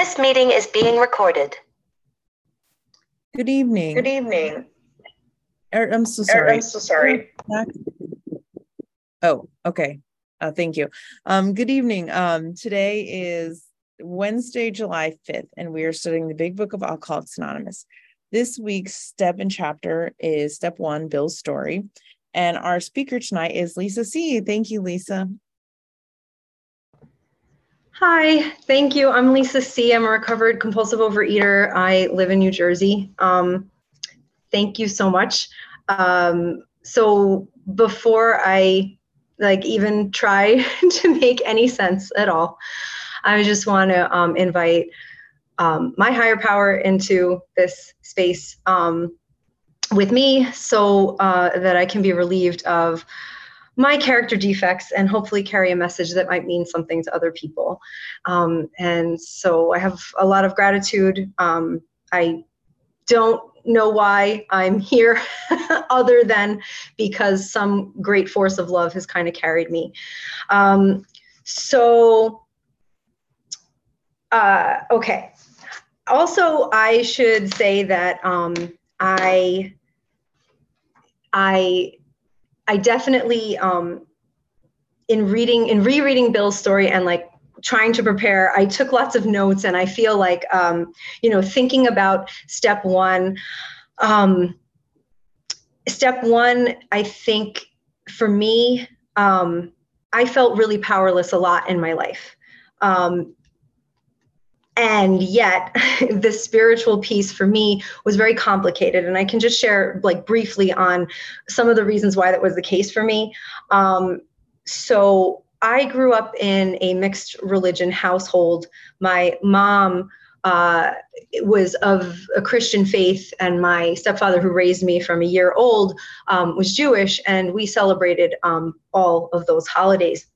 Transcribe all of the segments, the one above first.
This meeting is being recorded. Good evening. Good evening. Er, I'm so Er, sorry. I'm so sorry. Oh, okay. Uh, thank you. Um, good evening. Um, today is Wednesday, July 5th, and we are studying the Big Book of Alcoholics Anonymous. This week's step and chapter is step one, Bill's story. And our speaker tonight is Lisa C. Thank you, Lisa. Hi, thank you. I'm Lisa C. I'm a recovered compulsive overeater. I live in New Jersey. Um, thank you so much. Um, so before I like even try to make any sense at all, I just want to um, invite um, my higher power into this space um, with me so uh, that I can be relieved of my character defects and hopefully carry a message that might mean something to other people. Um, and so I have a lot of gratitude. Um, I don't know why I'm here other than because some great force of love has kind of carried me. Um, so, uh, okay. Also, I should say that um, I, I I definitely, um, in reading, in rereading Bill's story and like trying to prepare, I took lots of notes and I feel like, um, you know, thinking about step one, um, step one, I think for me, um, I felt really powerless a lot in my life. Um, and yet the spiritual piece for me was very complicated. And i can just share like briefly on some of the reasons why that was the case for me. Um, so i grew up in a mixed religion household. My mom uh, was of a Christian faith, and my stepfather, who raised me from a year old, um, was Jewish, and we celebrated um, all of those holidays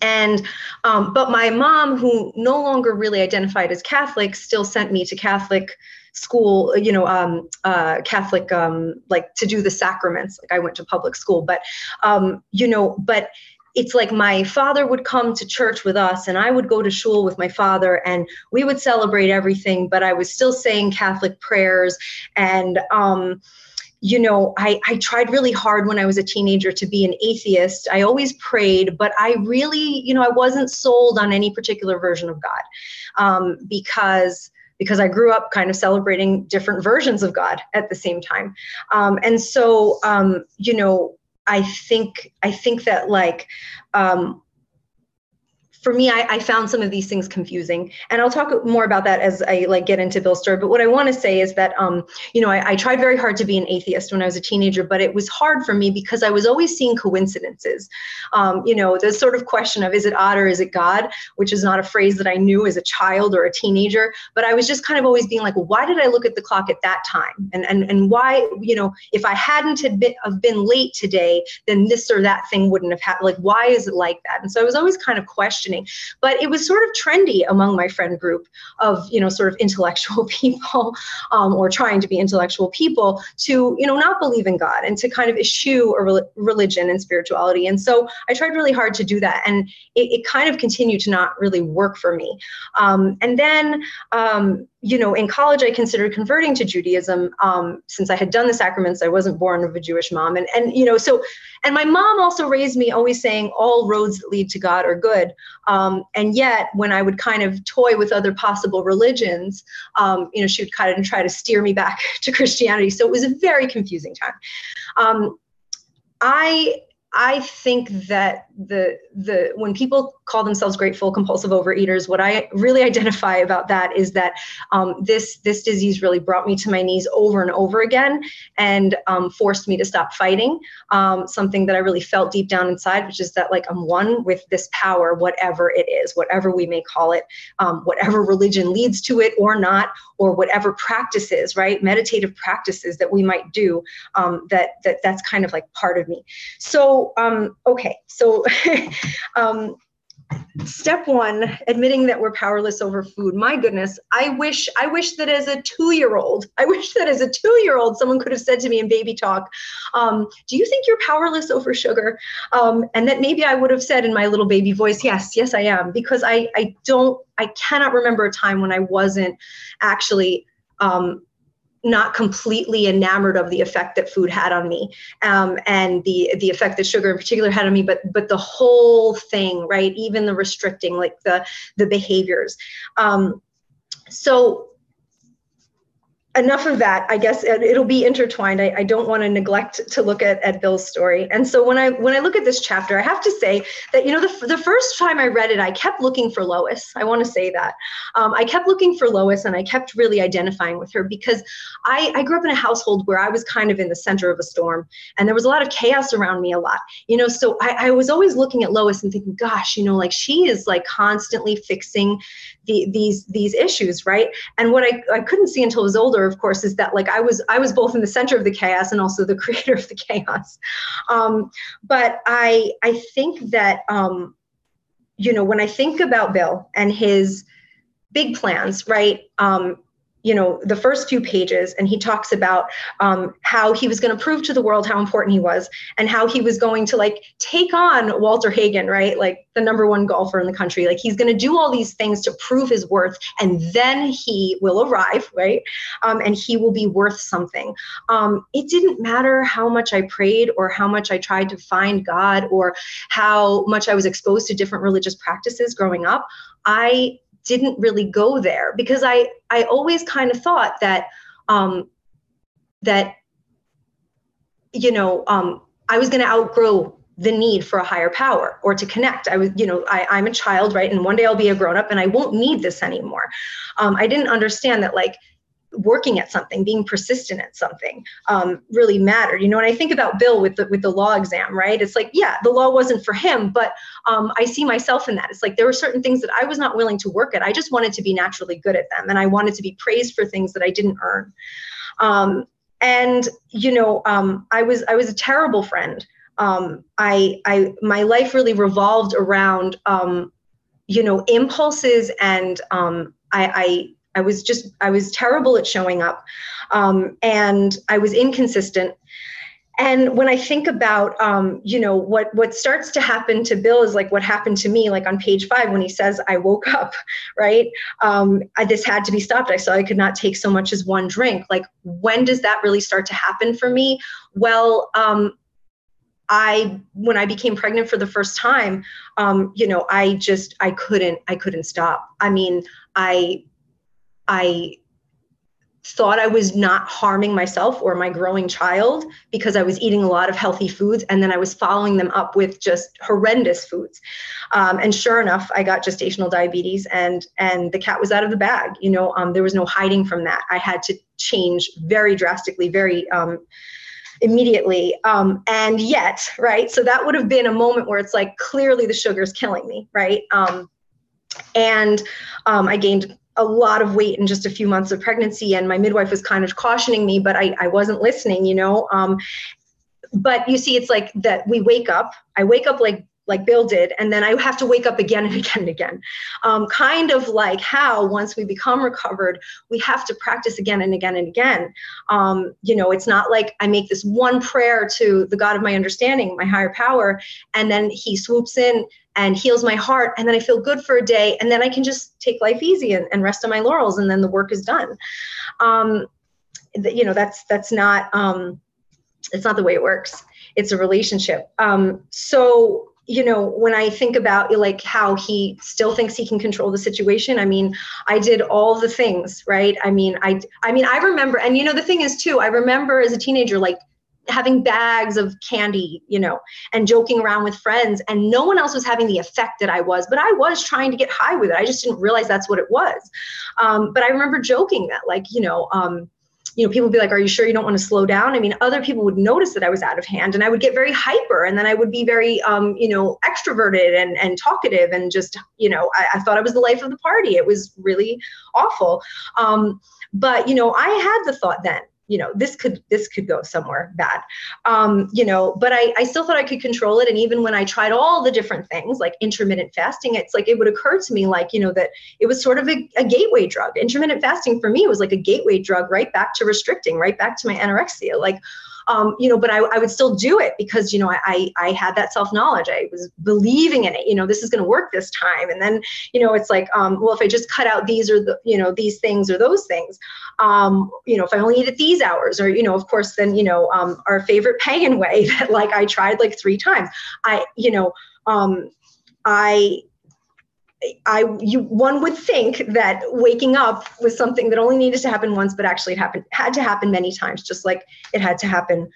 and um, but my mom who no longer really identified as catholic still sent me to catholic school you know um, uh, catholic um, like to do the sacraments. Like i went to public school but um, you know but it's like my father would come to church with us and I would go to shul with my father and we would celebrate everything, but I was still saying Catholic prayers and um, you know, I, I tried really hard when I was a teenager to be an atheist. I always prayed, but I really, you know, I wasn't sold on any particular version of God um, because because I grew up kind of celebrating different versions of God at the same time. Um, and so, um, you know, I think I think that like um, for me, I, I, found some of these things confusing, and I'll talk more about that as I like get into Bill's story. But what I want to say is that, um, you know, I, I, tried very hard to be an atheist when I was a teenager, but it was hard for me because I was always seeing coincidences. Um, you know, the sort of question of is it odd or is it God, which is not a phrase that I knew as a child or a teenager, but I was just kind of always being like, why did I look at the clock at that time, and and and why, you know, if I hadn't had been, have been late today, then this or that thing wouldn't have happened. Like, why is it like that? And so I was always kind of questioning questioning. But it was sort of trendy among my friend group of, you know, sort of intellectual people um, or trying to be intellectual people to, you know, not believe in God and to kind of eschew a re- religion and spirituality. And so I tried really hard to do that. And it, it kind of continued to not really work for me. Um, and then, um, you know, in college, I considered converting to Judaism um, since I had done the sacraments. I wasn't born of a Jewish mom, and and you know, so and my mom also raised me always saying all roads that lead to God are good. Um, and yet, when I would kind of toy with other possible religions, um, you know, she would kind of try to steer me back to Christianity. So it was a very confusing time. Um, I I think that the the when people call themselves grateful compulsive overeaters, what I really identify about that is that um, this this disease really brought me to my knees over and over again and um, forced me to stop fighting. Um, something that I really felt deep down inside, which is that like I'm one with this power, whatever it is, whatever we may call it, um, whatever religion leads to it or not, or whatever practices, right, meditative practices that we might do. Um, that that that's kind of like part of me. So um, okay, so um, step one admitting that we're powerless over food. My goodness i wish i wish that as a two-year-old i wish that as a two-year-old someone could have said to me in baby talk um, do you think you're powerless over sugar? Um, and that maybe i would have said in my little baby voice yes yes i am. Because i i don't i cannot remember a time when i wasn't actually um, not completely enamored of the effect that food had on me um, and the the effect that sugar in particular had on me but but the whole thing right? Even the restricting like the the behaviors. Um, so enough of that i guess it'll be intertwined. I, I don't want to neglect to look at, at bill's story. And so when i when i look at this chapter i have to say that you know the, the first time i read it i kept looking for lois. I want to say that. Um, i kept looking for lois and i kept really identifying with her because I, I grew up in a household where i was kind of in the center of a storm and there was a lot of chaos around me a lot you know so I, I was always looking at lois and thinking gosh you know like she is like constantly fixing the, these these issues right? And what I, I couldn't see until i was older of course is that like i was i was both in the center of the chaos and also the creator of the chaos. Um, but i i think that um, you know when i think about bill and his big plans right um, you know the first few pages and he talks about um, how he was going to prove to the world how important he was and how he was going to like take on walter hagen right? Like the number one golfer in the country. Like he's going to do all these things to prove his worth and then he will arrive right? Um, and he will be worth something. Um, it didn't matter how much i prayed or how much i tried to find god or how much i was exposed to different religious practices growing up i didn't really go there because I I always kind of thought that um, that you know um, I was going to outgrow the need for a higher power or to connect. I was, you know, I, I'm a child, right? And one day I'll be a grown up and I won't need this anymore. Um, I didn't understand that like working at something, being persistent at something, um, really mattered. You know, and I think about Bill with the with the law exam, right? It's like, yeah, the law wasn't for him, but um, I see myself in that. It's like there were certain things that I was not willing to work at. I just wanted to be naturally good at them, and I wanted to be praised for things that I didn't earn. Um, and you know, um, I was I was a terrible friend. Um, I I my life really revolved around um, you know impulses and I, I I was just, I was terrible at showing up. Um, and I was inconsistent. And when I think about, um, you know, what what starts to happen to Bill is like what happened to me, like on page five when he says, "I woke up," right? Um, I, this had to be stopped. I saw I could not take so much as one drink. Like, when does that really start to happen for me? Well, um, I when I became pregnant for the first time, um, you know, I just I couldn't I couldn't stop. I mean, I I thought I was not harming myself or my growing child because I was eating a lot of healthy foods and then I was following them up with just horrendous foods. Um, and sure enough, I got gestational diabetes and and the cat was out of the bag. You know, um, there was no hiding from that. I had to change very drastically, very um, immediately. Um, and yet, right? So that would have been a moment where it's like clearly the sugar's killing me, right? Um, and um, I gained a lot of weight in just a few months of pregnancy and my midwife was kind of cautioning me but i, I wasn't listening you know? Um, but you see it's like that we wake up i wake up like like bill did and then i have to wake up again and again and again. Um, kind of like how once we become recovered we have to practice again and again and again. Um, you know it's not like i make this one prayer to the god of my understanding my higher power and then he swoops in and heals my heart and then i feel good for a day and then i can just take life easy and, and rest on my laurels and then the work is done. Um, you know that's that's not um, it's not the way it works. It's a relationship. Um, so you know when i think about like how he still thinks he can control the situation i mean i did all the things right? I mean i i mean i remember and you know the thing is too i remember as a teenager like having bags of candy, you know, and joking around with friends. And no one else was having the effect that I was, but I was trying to get high with it. I just didn't realize that's what it was. Um, but I remember joking that, like, you know, um, you know, people would be like, Are you sure you don't want to slow down? I mean, other people would notice that I was out of hand and I would get very hyper and then I would be very, um, you know, extroverted and, and talkative and just, you know, I, I thought I was the life of the party. It was really awful. Um, but, you know, I had the thought then, you know this could this could go somewhere bad. Um, you know but I, I still thought i could control it. And even when i tried all the different things like intermittent fasting it's like it would occur to me like you know that it was sort of a, a gateway drug. Intermittent fasting for me was like a gateway drug right back to restricting right back to my anorexia. Like um, you know, but I, I would still do it because, you know, I, I had that self knowledge. I was believing in it, you know, this is going to work this time. And then, you know, it's like, um, well, if I just cut out these or the, you know, these things or those things, um, you know, if I only eat at these hours, or you know, of course, then you know, um, our favorite pagan way that like I tried like three times. I, you know, um, I I you one would think that waking up was something that only needed to happen once, but actually it happened had to happen many times, just like it had to happen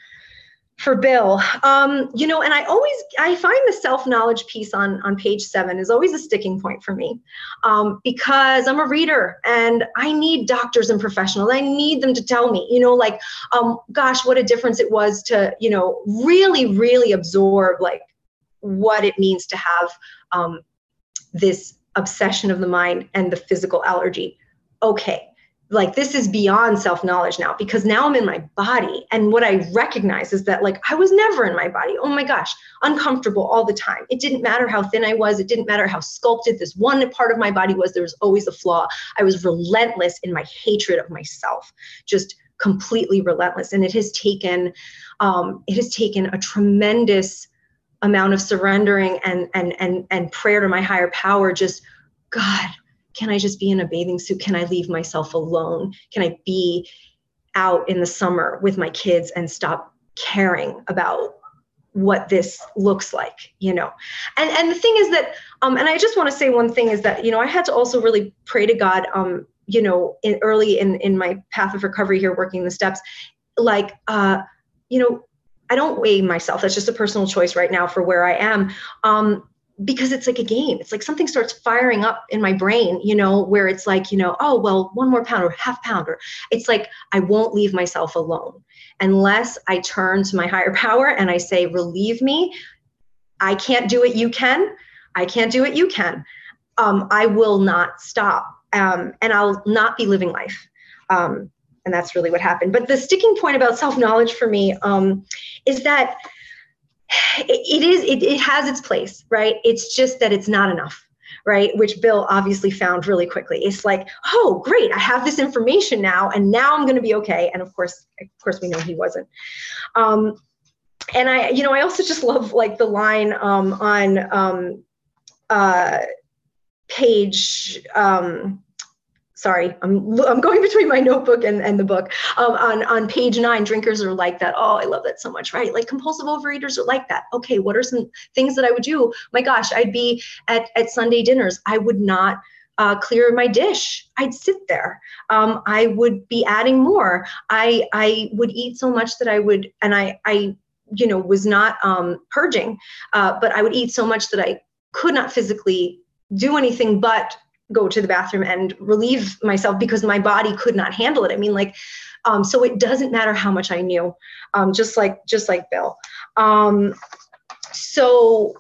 for Bill. Um, you know, and I always I find the self-knowledge piece on on page seven is always a sticking point for me. Um, because I'm a reader and I need doctors and professionals. I need them to tell me, you know, like, um, gosh, what a difference it was to, you know, really, really absorb like what it means to have um, this obsession of the mind and the physical allergy. Okay, like this is beyond self knowledge now because now I'm in my body. And what I recognize is that, like, I was never in my body. Oh my gosh, uncomfortable all the time. It didn't matter how thin I was, it didn't matter how sculpted this one part of my body was. There was always a flaw. I was relentless in my hatred of myself, just completely relentless. And it has taken, um, it has taken a tremendous amount of surrendering and and and and prayer to my higher power just god can i just be in a bathing suit? Can i leave myself alone? Can i be out in the summer with my kids and stop caring about what this looks like? You know? And and the thing is that um and i just want to say one thing is that you know i had to also really pray to god um you know in early in in my path of recovery here working the steps like uh you know I don't weigh myself. That's just a personal choice right now for where I am. Um, because it's like a game. It's like something starts firing up in my brain, you know, where it's like, you know, oh, well, one more pound or half pound. Or it's like I won't leave myself alone unless I turn to my higher power and I say, relieve me. I can't do it. You can. I can't do it. You can. Um, I will not stop. Um, and I'll not be living life. Um, and that's really what happened. But the sticking point about self knowledge for me um, is that it, it is it, it has its place, right? It's just that it's not enough right which bill obviously found really quickly it's like oh great i have this information now and now i'm going to be okay and of course of course we know he wasn't um, and i you know i also just love like the line um, on um, uh, page um, sorry, I'm, I'm going between my notebook and, and the book. Um, on, on page nine, drinkers are like that. Oh, I love that so much, right? Like compulsive overeaters are like that. Okay, what are some things that I would do? My gosh, I'd be at, at Sunday dinners. I would not uh, clear my dish. I'd sit there. Um, I would be adding more. I I would eat so much that I would, and I I you know was not um, purging, uh, but I would eat so much that I could not physically do anything but go to the bathroom and relieve myself because my body could not handle it. I mean, like, um, so it doesn't matter how much I knew, um, just like just like Bill. Um, so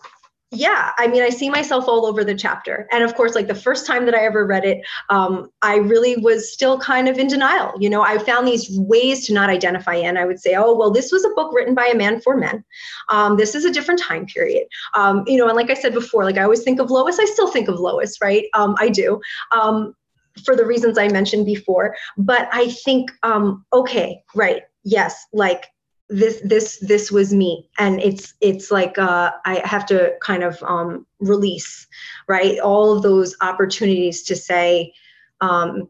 yeah i mean i see myself all over the chapter. And of course like the first time that i ever read it um, i really was still kind of in denial. You know i found these ways to not identify in i would say oh well this was a book written by a man for men. Um, this is a different time period. Um, you know and like i said before like i always think of lois. I still think of lois right? Um, i do um, for the reasons i mentioned before. But i think um, okay right yes like this this this was me. And it's it's like uh, i have to kind of um, release right? All of those opportunities to say um,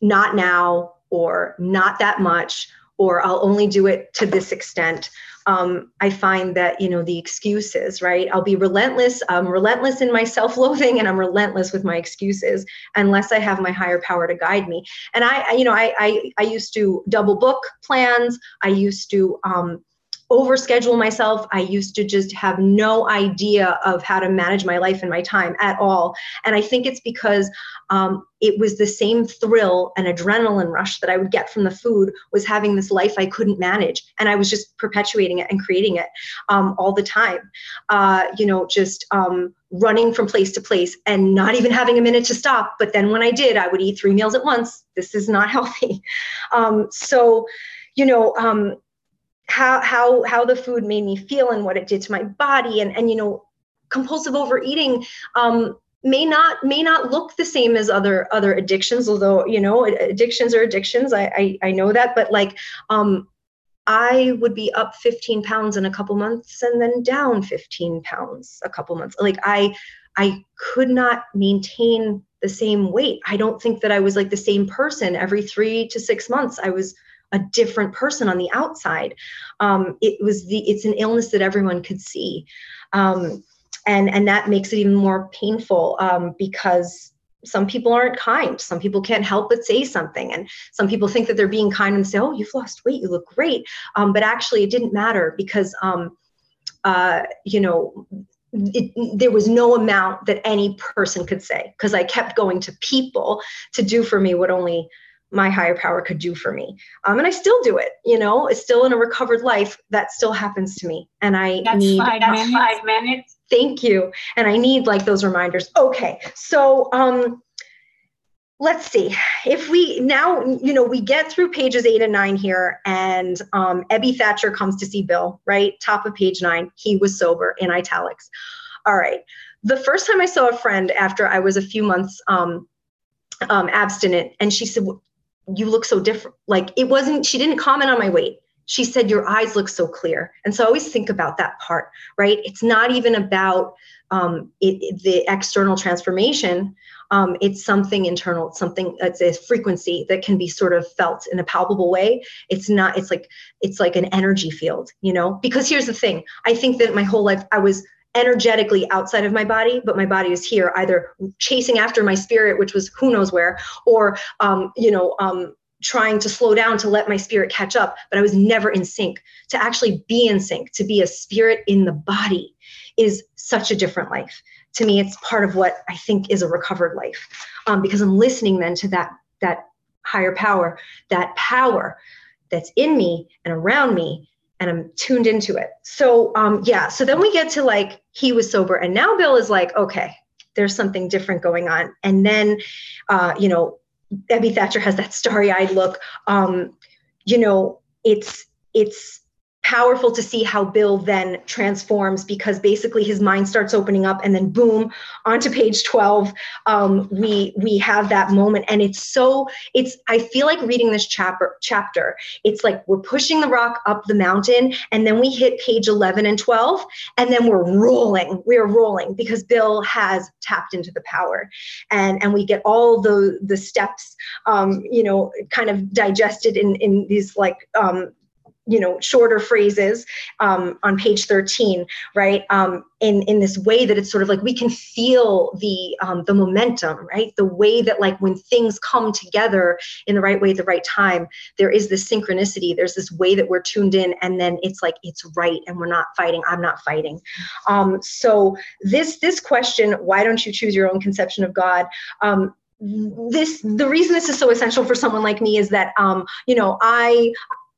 not now or not that much or i'll only do it to this extent um, I find that you know the excuses, right? I'll be relentless. I'm relentless in my self-loathing, and I'm relentless with my excuses unless I have my higher power to guide me. And I, you know, I I, I used to double book plans. I used to um, overschedule myself. I used to just have no idea of how to manage my life and my time at all. And I think it's because um, it was the same thrill and adrenaline rush that I would get from the food was having this life I couldn't manage. And I was just perpetuating it and creating it um, all the time. Uh, you know, just um, running from place to place and not even having a minute to stop. But then when I did, I would eat three meals at once. This is not healthy. Um, so, you know, um, how how how the food made me feel and what it did to my body. And and you know compulsive overeating um, may not may not look the same as other other addictions although you know addictions are addictions. I i, I know that but like um i would be up 15 pounds in a couple months and then down 15 pounds a couple months. Like i i could not maintain the same weight. I don't think that i was like the same person every three to six months. I was a different person on the outside. Um, it was the it's an illness that everyone could see, um, and and that makes it even more painful um, because some people aren't kind. Some people can't help but say something, and some people think that they're being kind and say, "Oh, you've lost weight, you look great," um, but actually it didn't matter because um, uh, you know it, there was no amount that any person could say because I kept going to people to do for me what only my higher power could do for me. Um, and I still do it, you know, it's still in a recovered life that still happens to me. And I that's need five that's minutes. five minutes. Thank you. And I need like those reminders. Okay. So um let's see if we now you know we get through pages eight and nine here and um ebby thacher comes to see bill right top of page nine he was sober in italics all right the first time i saw a friend after i was a few months um, um abstinent and she said you look so different. Like it wasn't, she didn't comment on my weight. She said, Your eyes look so clear. And so I always think about that part, right? It's not even about um, it, the external transformation. Um, it's something internal, it's something that's a frequency that can be sort of felt in a palpable way. It's not, it's like, it's like an energy field, you know? Because here's the thing I think that my whole life I was energetically outside of my body, but my body is here, either chasing after my spirit, which was who knows where, or um, you know, um, trying to slow down to let my spirit catch up. But I was never in sync. To actually be in sync, to be a spirit in the body, is such a different life. To me, it's part of what I think is a recovered life, um, because I'm listening then to that that higher power, that power that's in me and around me and I'm tuned into it. So um, yeah, so then we get to like he was sober, and now Bill is like, okay, there's something different going on. And then, uh, you know, Ebby Thacher has that starry-eyed look. Um, you know, it's it's powerful to see how Bill then transforms because basically his mind starts opening up and then boom onto page 12 um, we we have that moment. And it's so it's I feel like reading this chapter chapter it's like we're pushing the rock up the mountain and then we hit page 11 and 12 and then we're rolling we're rolling because Bill has tapped into the power. And and we get all the the steps um, you know kind of digested in in these like um, you know shorter phrases um, on page 13 right? Um, in in this way that it's sort of like we can feel the um, the momentum right? The way that like when things come together in the right way at the right time there is this synchronicity. There's this way that we're tuned in and then it's like it's right and we're not fighting i'm not fighting. Um, so this this question why don't you choose your own conception of god? Um, this the reason this is so essential for someone like me is that um you know i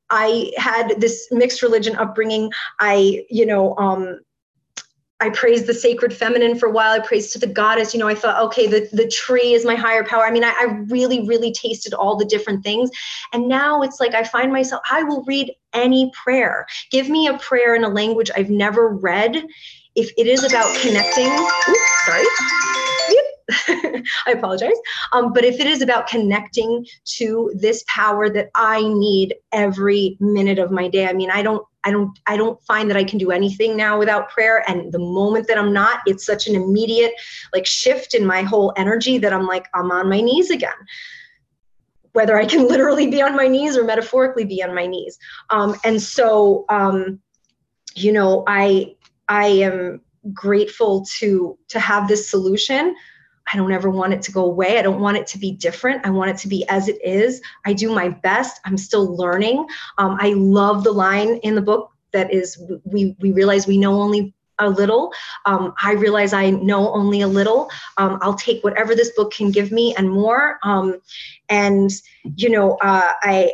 I had this mixed religion upbringing. I, you know, um, I praised the sacred feminine for a while. I praised to the goddess. You know, I thought, okay, the, the tree is my higher power. I mean, I, I really, really tasted all the different things. And now it's like I find myself, I will read any prayer. Give me a prayer in a language I've never read. If it is about connecting, oops, sorry. I apologize. Um, but if it is about connecting to this power that I need every minute of my day, I mean, I don't, I don't, I don't find that I can do anything now without prayer. And the moment that I'm not, it's such an immediate like shift in my whole energy that I'm like, I'm on my knees again whether I can literally be on my knees or metaphorically be on my knees. Um, and so, um, you know, I I am grateful to to have this solution I don't ever want it to go away. I don't want it to be different. I want it to be as it is. I do my best. I'm still learning. Um, I love the line in the book that is we we realize we know only a little. Um, I realize I know only a little. Um, I'll take whatever this book can give me and more. Um, and you know, uh, I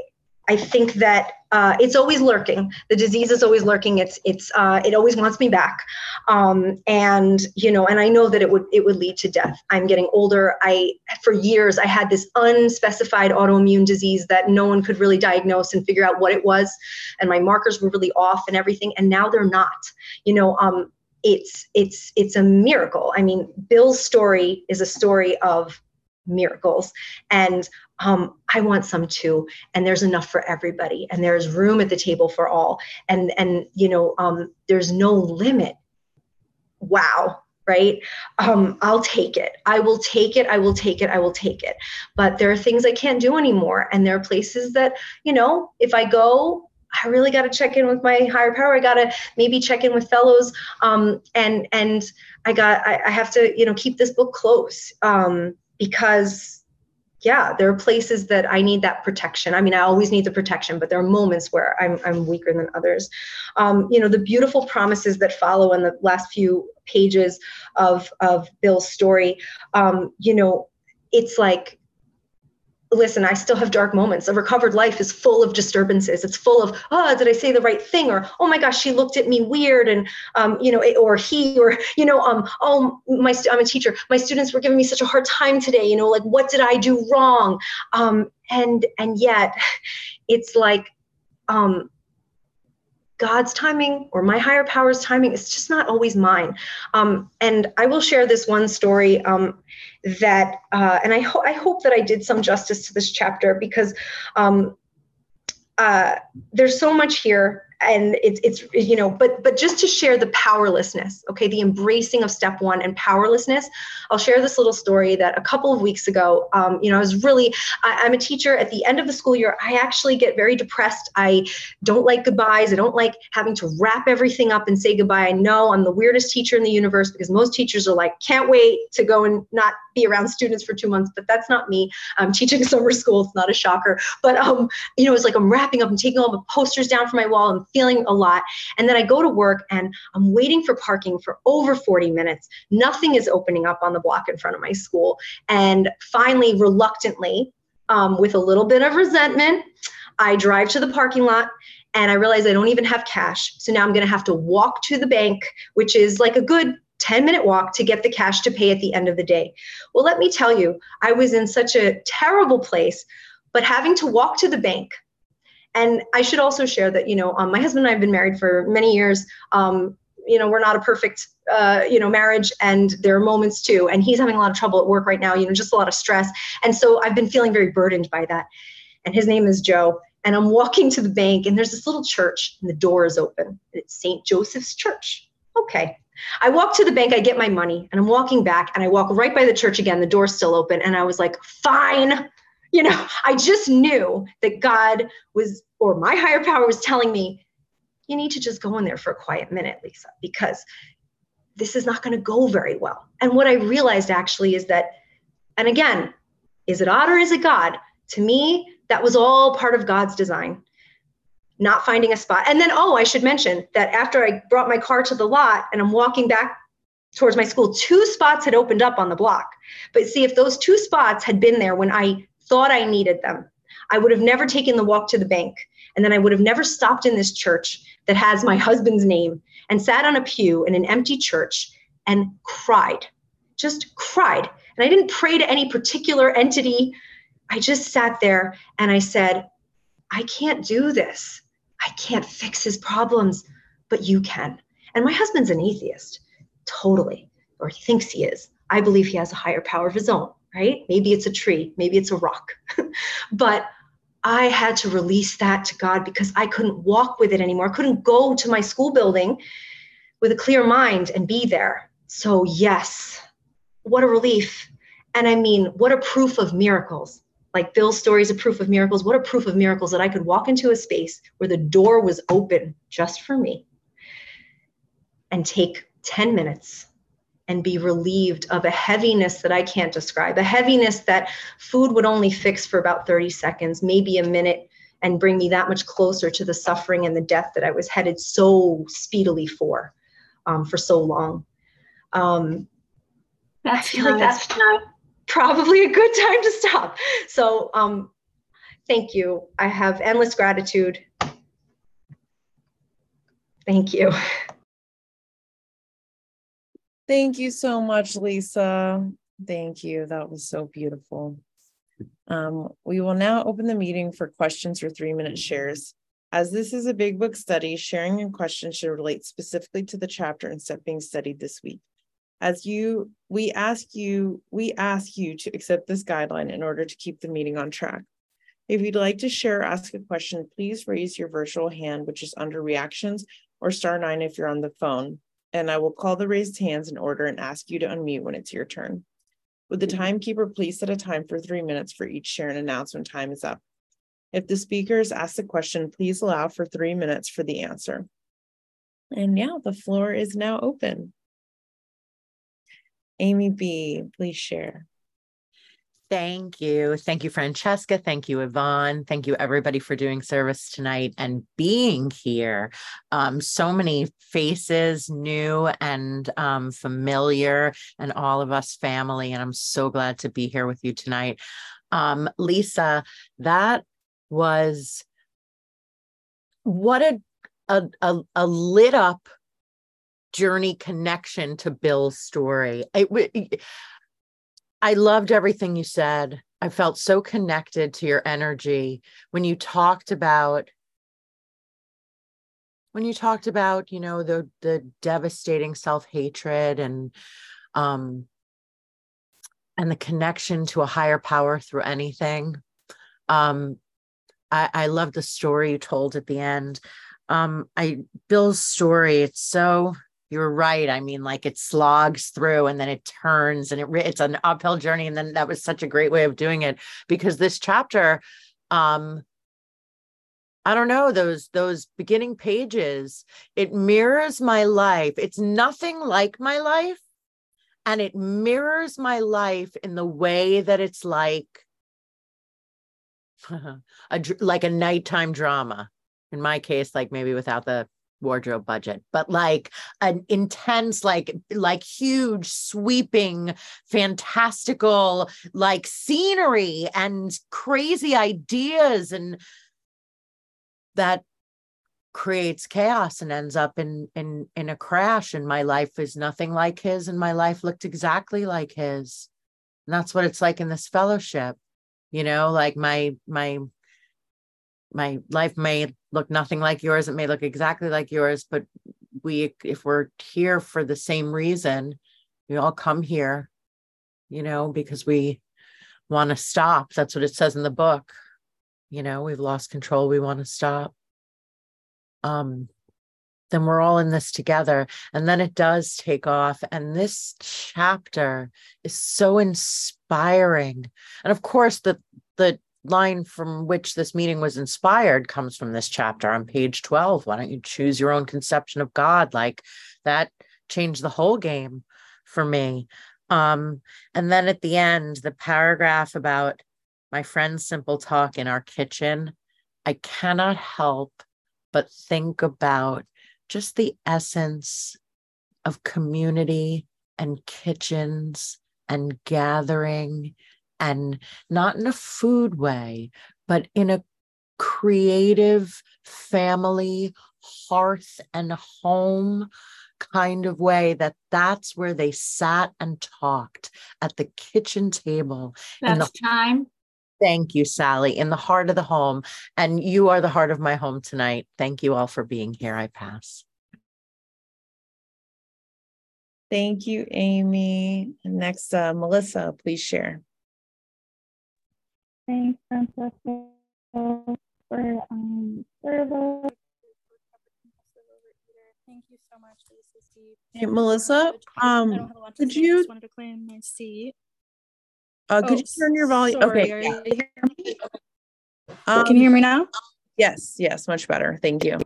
I think that uh, it's always lurking. The disease is always lurking. It's it's uh, it always wants me back, um, and you know, and I know that it would it would lead to death. I'm getting older. I for years I had this unspecified autoimmune disease that no one could really diagnose and figure out what it was, and my markers were really off and everything. And now they're not. You know, um, it's it's it's a miracle. I mean, Bill's story is a story of miracles and um, i want some too and there's enough for everybody and there's room at the table for all and and you know um, there's no limit wow right um, i'll take it i will take it i will take it i will take it but there are things i can't do anymore and there are places that you know if i go I really got to check in with my higher power. I got to maybe check in with fellows, um, and and I got I, I, have to you know keep this book close. Um, because yeah there are places that i need that protection. I mean i always need the protection but there are moments where i'm, I'm weaker than others. Um, you know the beautiful promises that follow in the last few pages of of bill's story um, you know it's like listen, I still have dark moments. A recovered life is full of disturbances. It's full of, oh, did I say the right thing? Or, oh my gosh, she looked at me weird. And, um, you know, or he, or, you know, um, oh, my, I'm a teacher. My students were giving me such a hard time today. You know, like, what did I do wrong? Um, and, and yet it's like, um, God's timing or my higher power's timing is just not always mine. Um, and I will share this one story um, that, uh, and I, ho- I hope that I did some justice to this chapter because um, uh, there's so much here and it's it's you know but but just to share the powerlessness okay the embracing of step one and powerlessness i'll share this little story that a couple of weeks ago um, you know i was really I, i'm a teacher. At the end of the school year i actually get very depressed. I don't like goodbyes. I don't like having to wrap everything up and say goodbye. I know i'm the weirdest teacher in the universe because most teachers are like can't wait to go and not be around students for two months. But that's not me. I'm teaching summer school. It's not a shocker. But um you know it's like i'm wrapping up and taking all the posters down from my wall and feeling a lot. And then I go to work and I'm waiting for parking for over 40 minutes. Nothing is opening up on the block in front of my school. And finally, reluctantly, um, with a little bit of resentment, I drive to the parking lot and I realize I don't even have cash. So now I'm going to have to walk to the bank, which is like a good 10 minute walk to get the cash to pay at the end of the day. Well, let me tell you, I was in such a terrible place, but having to walk to the bank and I should also share that, you know, um, my husband and I have been married for many years. Um, you know, we're not a perfect, uh, you know, marriage, and there are moments too. And he's having a lot of trouble at work right now. You know, just a lot of stress. And so I've been feeling very burdened by that. And his name is Joe. And I'm walking to the bank, and there's this little church, and the door is open. It's St. Joseph's Church. Okay. I walk to the bank, I get my money, and I'm walking back, and I walk right by the church again. The door's still open, and I was like, fine, you know, I just knew that God was, or my higher power was telling me, you need to just go in there for a quiet minute, Lisa, because this is not going to go very well. And what I realized actually is that, and again, is it odd or is it God? To me, that was all part of God's design. Not finding a spot. And then, oh, I should mention that after I brought my car to the lot and I'm walking back towards my school, two spots had opened up on the block. But see, if those two spots had been there when I thought I needed them. I would have never taken the walk to the bank. And then I would have never stopped in this church that has my husband's name and sat on a pew in an empty church and cried, just cried. And I didn't pray to any particular entity. I just sat there and I said, I can't do this. I can't fix his problems, but you can. And my husband's an atheist, totally, or he thinks he is. I believe he has a higher power of his own right? Maybe it's a tree, maybe it's a rock. but I had to release that to God because I couldn't walk with it anymore. I couldn't go to my school building with a clear mind and be there. So, yes, what a relief. And I mean, what a proof of miracles. Like Bill's story is a proof of miracles. What a proof of miracles that I could walk into a space where the door was open just for me and take 10 minutes and be relieved of a heaviness that I can't describe, a heaviness that food would only fix for about 30 seconds, maybe a minute, and bring me that much closer to the suffering and the death that I was headed so speedily for, um, for so long. Um, I feel like that's probably a good time to stop. So, um, thank you. I have endless gratitude. Thank you. Thank you so much, Lisa. Thank you. That was so beautiful. Um, we will now open the meeting for questions or three minute shares. As this is a big book study, sharing and questions should relate specifically to the chapter and step being studied this week. As you, we ask you, we ask you to accept this guideline in order to keep the meeting on track. If you'd like to share or ask a question, please raise your virtual hand, which is under reactions, or star nine if you're on the phone. And I will call the raised hands in order and ask you to unmute when it's your turn. Would the timekeeper please set a time for three minutes for each share and announce when time is up? If the speaker is asked a question, please allow for three minutes for the answer. And yeah, the floor is now open. Amy B, please share. Thank you. Thank you, Francesca. Thank you, Yvonne. Thank you, everybody, for doing service tonight and being here. Um, so many faces, new and um, familiar, and all of us family. And I'm so glad to be here with you tonight. Um, Lisa, that was what a, a, a, a lit up journey connection to Bill's story. It, I loved everything you said. I felt so connected to your energy when you talked about when you talked about, you know, the the devastating self-hatred and um and the connection to a higher power through anything. Um I, I love the story you told at the end. Um, I Bill's story, it's so you're right. I mean, like it slogs through and then it turns and it it's an uphill journey. And then that was such a great way of doing it because this chapter, um, I don't know those those beginning pages. It mirrors my life. It's nothing like my life, and it mirrors my life in the way that it's like a like a nighttime drama. In my case, like maybe without the wardrobe budget but like an intense like like huge sweeping fantastical like scenery and crazy ideas and that creates chaos and ends up in in in a crash. And my life is nothing like his and my life looked exactly like his. And that's what it's like in this fellowship you know like my my my life may look nothing like yours it may look exactly like yours but we if we're here for the same reason we all come here you know because we want to stop. That's what it says in the book. You know we've lost control we want to stop. Um then we're all in this together and then it does take off and this chapter is so inspiring. And of course the the line from which this meeting was inspired comes from this chapter on page 12 why don't you choose your own conception of god? Like that changed the whole game for me. Um and then at the end the paragraph about my friend's simple talk in our kitchen. I cannot help but think about just the essence of community and kitchens and gathering and not in a food way, but in a creative family, hearth and home kind of way that that's where they sat and talked at the kitchen table. That's the, time. Thank you, Sally, in the heart of the home. And you are the heart of my home tonight. Thank you all for being here. I pass. Thank you, Amy. Next, uh, Melissa, please share. Thanks, Francesca, for um, service. Thank you so much, Lisa Steve. Hey, Melissa, um, could you? I just wanted to claim my seat. Uh, could oh, you turn your volume? Sorry, okay. You um, Can you hear me now? Yes, yes, much better. Thank you.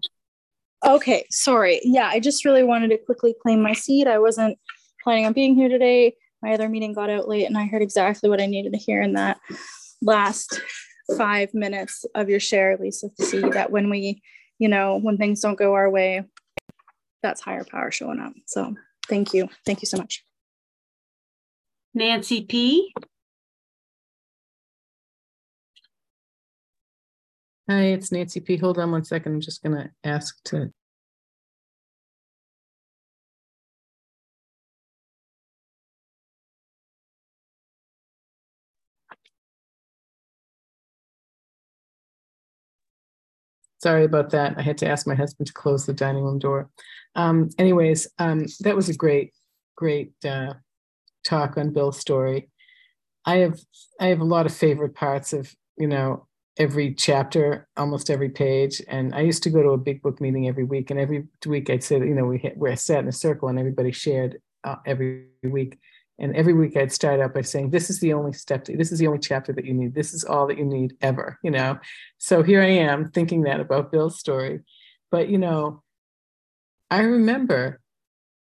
Okay, sorry. Yeah, I just really wanted to quickly claim my seat. I wasn't planning on being here today. My other meeting got out late, and I heard exactly what I needed to hear in that last five minutes of your share, Lisa, to see that when we, you know, when things don't go our way, that's higher power showing up. So thank you. Thank you so much. Nancy P. Hi, it's Nancy P. Hold on one second. I'm just going to ask to. Sorry about that. I had to ask my husband to close the dining room door. Um, anyways, um, that was a great, great uh, talk on Bill's story. I have I have a lot of favorite parts of you know every chapter, almost every page. And I used to go to a big book meeting every week, and every week I'd say, you know, we hit, we're sat in a circle and everybody shared uh, every week. And every week I'd start out by saying, "This is the only step. To, this is the only chapter that you need. This is all that you need ever." You know. So here I am thinking that about Bill's story, but you know, I remember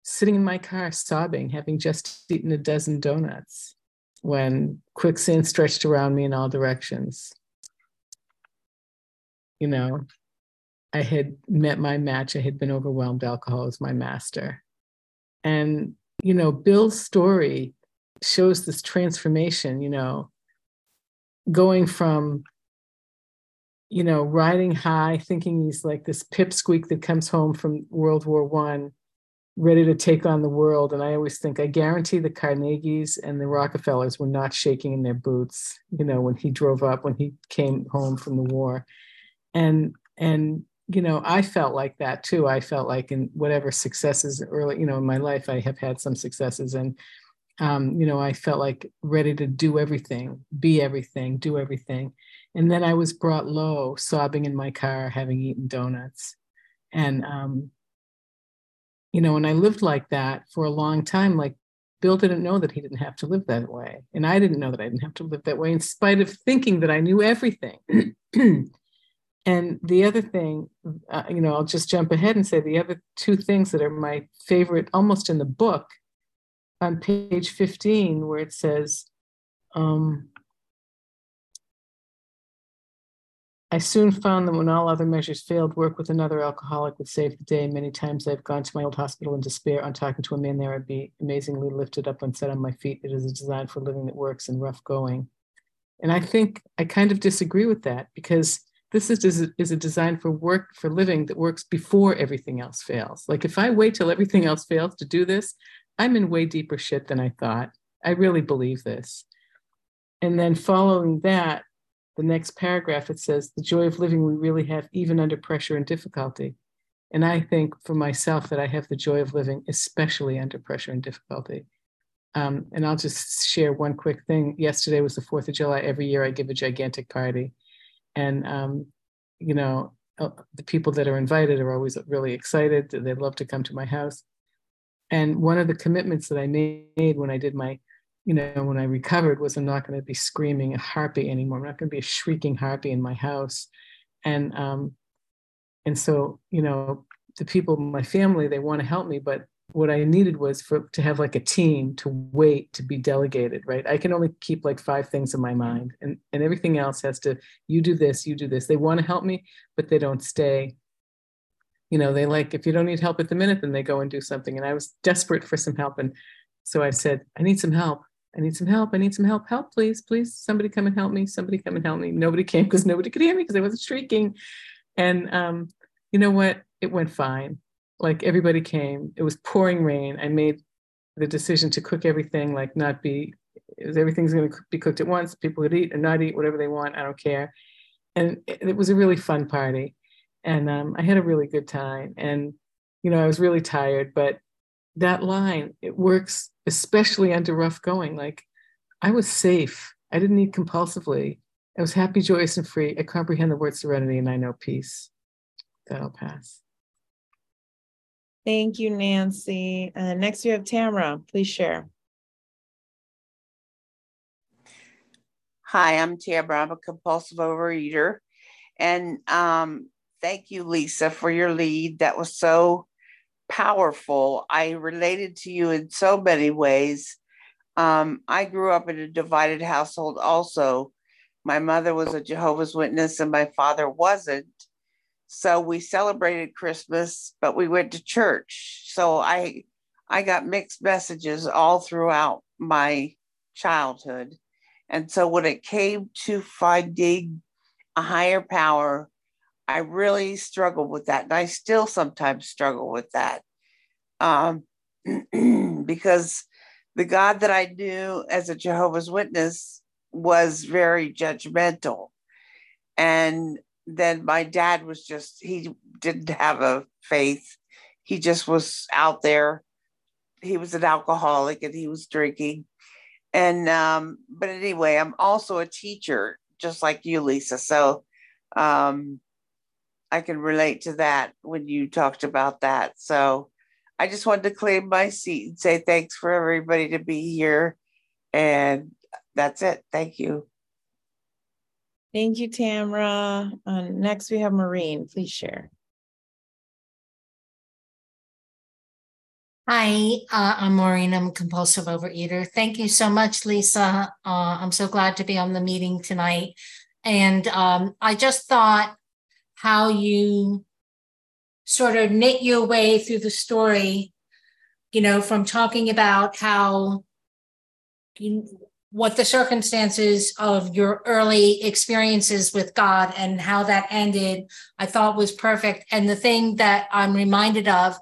sitting in my car sobbing, having just eaten a dozen donuts when quicksand stretched around me in all directions you know, I had met my match. I had been overwhelmed. Alcohol was my master. And, you know, Bill's story shows this transformation, you know, going from, you know, riding high, thinking he's like this pipsqueak that comes home from World War One, ready to take on the world. And I always think, I guarantee the Carnegies and the Rockefellers were not shaking in their boots, you know, when he drove up, when he came home from the war and and you know i felt like that too i felt like in whatever successes early you know in my life i have had some successes and um, you know i felt like ready to do everything be everything do everything. And then i was brought low sobbing in my car having eaten donuts. And um, you know and i lived like that for a long time like bill didn't know that he didn't have to live that way. And i didn't know that i didn't have to live that way in spite of thinking that i knew everything And the other thing, uh, you know, I'll just jump ahead and say the other two things that are my favorite, almost in the book, on page 15, where it says, um, I soon found that when all other measures failed, work with another alcoholic would save the day. Many times I've gone to my old hospital in despair. On talking to a man there, I'd be amazingly lifted up and set on my feet. It is a design for living that works in rough going. And I think I kind of disagree with that because this is, is, a, design for work for living that works before everything else fails. Like if I wait till everything else fails to do this, I'm in way deeper shit than I thought. I really believe this. And then following that, the next paragraph, it says, the joy of living we really have even under pressure and difficulty. And I think for myself that I have the joy of living, especially under pressure and difficulty. Um, and I'll just share one quick thing. Yesterday was the 4th of July. Every year I give a gigantic party and um, you know uh, the people that are invited are always really excited. They love to come to my house. And one of the commitments that i made when i did my you know when i recovered was i'm not going to be screaming a harpy anymore. I'm not going to be a shrieking harpy in my house. And um and so you know the people my family they want to help me but what I needed was for to have like a team to wait to be delegated, right? I can only keep like five things in my mind and, and everything else has to, you do this, you do this. They want to help me, but they don't stay. You know, they like, if you don't need help at the minute, then they go and do something. And I was desperate for some help. And so I said, I need some help. I need some help. I need some help. Help, please, please. Somebody come and help me. Somebody come and help me. Nobody came because nobody could hear me because I wasn't shrieking. And um, you know what? It went fine like everybody came. It was pouring rain. I made the decision to cook everything, like not be, was, everything's going to be cooked at once. People could eat or not eat, whatever they want. I don't care. And it, it was a really fun party. And um, I had a really good time. And, you know, I was really tired, but that line, it works, especially under rough going. Like I was safe. I didn't eat compulsively. I was happy, joyous, and free. I comprehend the word serenity and I know peace. That'll pass. Thank you, Nancy. Uh, next, we have Tamara. Please share. Hi, I'm Tamara. I'm a compulsive overeater. And um, thank you, Lisa, for your lead. That was so powerful. I related to you in so many ways. Um, I grew up in a divided household also. my mother was a Jehovah's Witness and my father wasn't. So we celebrated Christmas, but we went to church. So I I got mixed messages all throughout my childhood. And so when it came to finding a higher power, I really struggled with that. And I still sometimes struggle with that. Um, because the God that I knew as a Jehovah's Witness was very judgmental. And then my dad was just, he didn't have a faith. He just was out there. He was an alcoholic and he was drinking. And, um, but anyway, I'm also a teacher, just like you, Lisa. So, um, I can relate to that when you talked about that. So I just wanted to claim my seat and say thanks for everybody to be here. And that's it. Thank you. Thank you, Tamra. Uh, next, we have Maureen. Please share. Hi, uh, I'm Maureen. I'm a compulsive overeater. Thank you so much, Lisa. Uh, I'm so glad to be on the meeting tonight. And um, I just thought how you sort of knit your way through the story, you know, from talking about how you, what the circumstances of your early experiences with God and how that ended, I thought was perfect. And the thing that I'm reminded of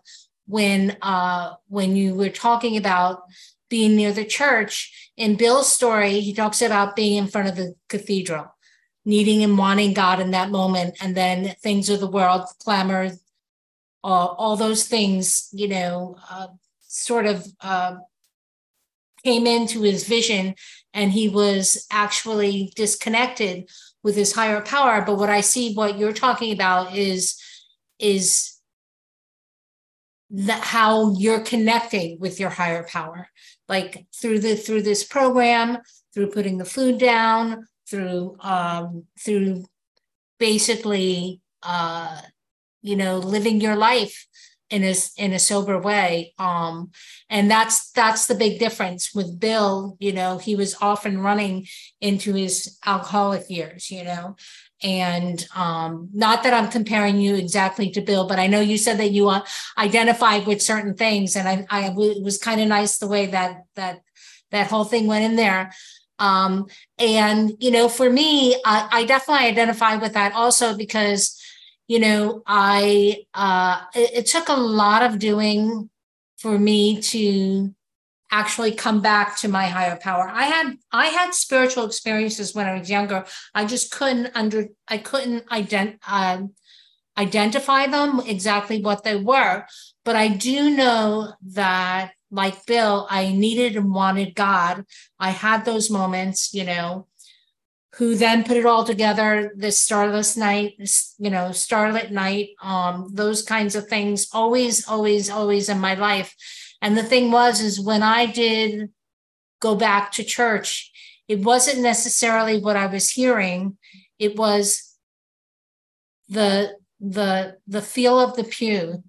when uh, when you were talking about being near the church in Bill's story, he talks about being in front of the cathedral, needing and wanting God in that moment, and then things of the world, clamor, uh, all those things, you know, uh, sort of uh, came into his vision and he was actually disconnected with his higher power. But what i see what you're talking about is is that how you're connecting with your higher power like through the through this program through putting the food down through um through basically uh you know living your life in a in a sober way um and that's that's the big difference with bill you know he was often running into his alcoholic years you know and um not that i'm comparing you exactly to bill but i know you said that you uh, identified with certain things and i i it was kind of nice the way that that that whole thing went in there. Um and you know for me I, I definitely identify with that also because you know, I uh, it, it took a lot of doing for me to actually come back to my higher power. I had I had spiritual experiences when I was younger. I just couldn't under I couldn't ident, uh, identify them exactly what they were, but I do know that like Bill, I needed and wanted God. I had those moments, you know, who then put it all together this starless night you know starlit night um those kinds of things always always always in my life. And the thing was is when i did go back to church it wasn't necessarily what i was hearing. It was the the the feel of the pew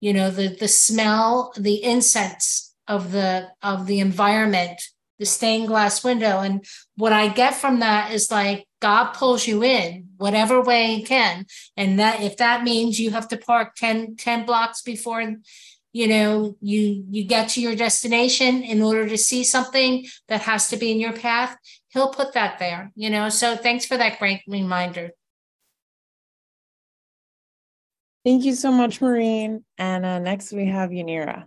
you know the the smell the incense of the of the environment the stained glass window. And what I get from that is like God pulls you in whatever way he can. And that if that means you have to park 10, 10 blocks before you know you you get to your destination in order to see something that has to be in your path he'll put that there you know so thanks for that great reminder Thank you so much, Maureen. And uh, next we have Yanira.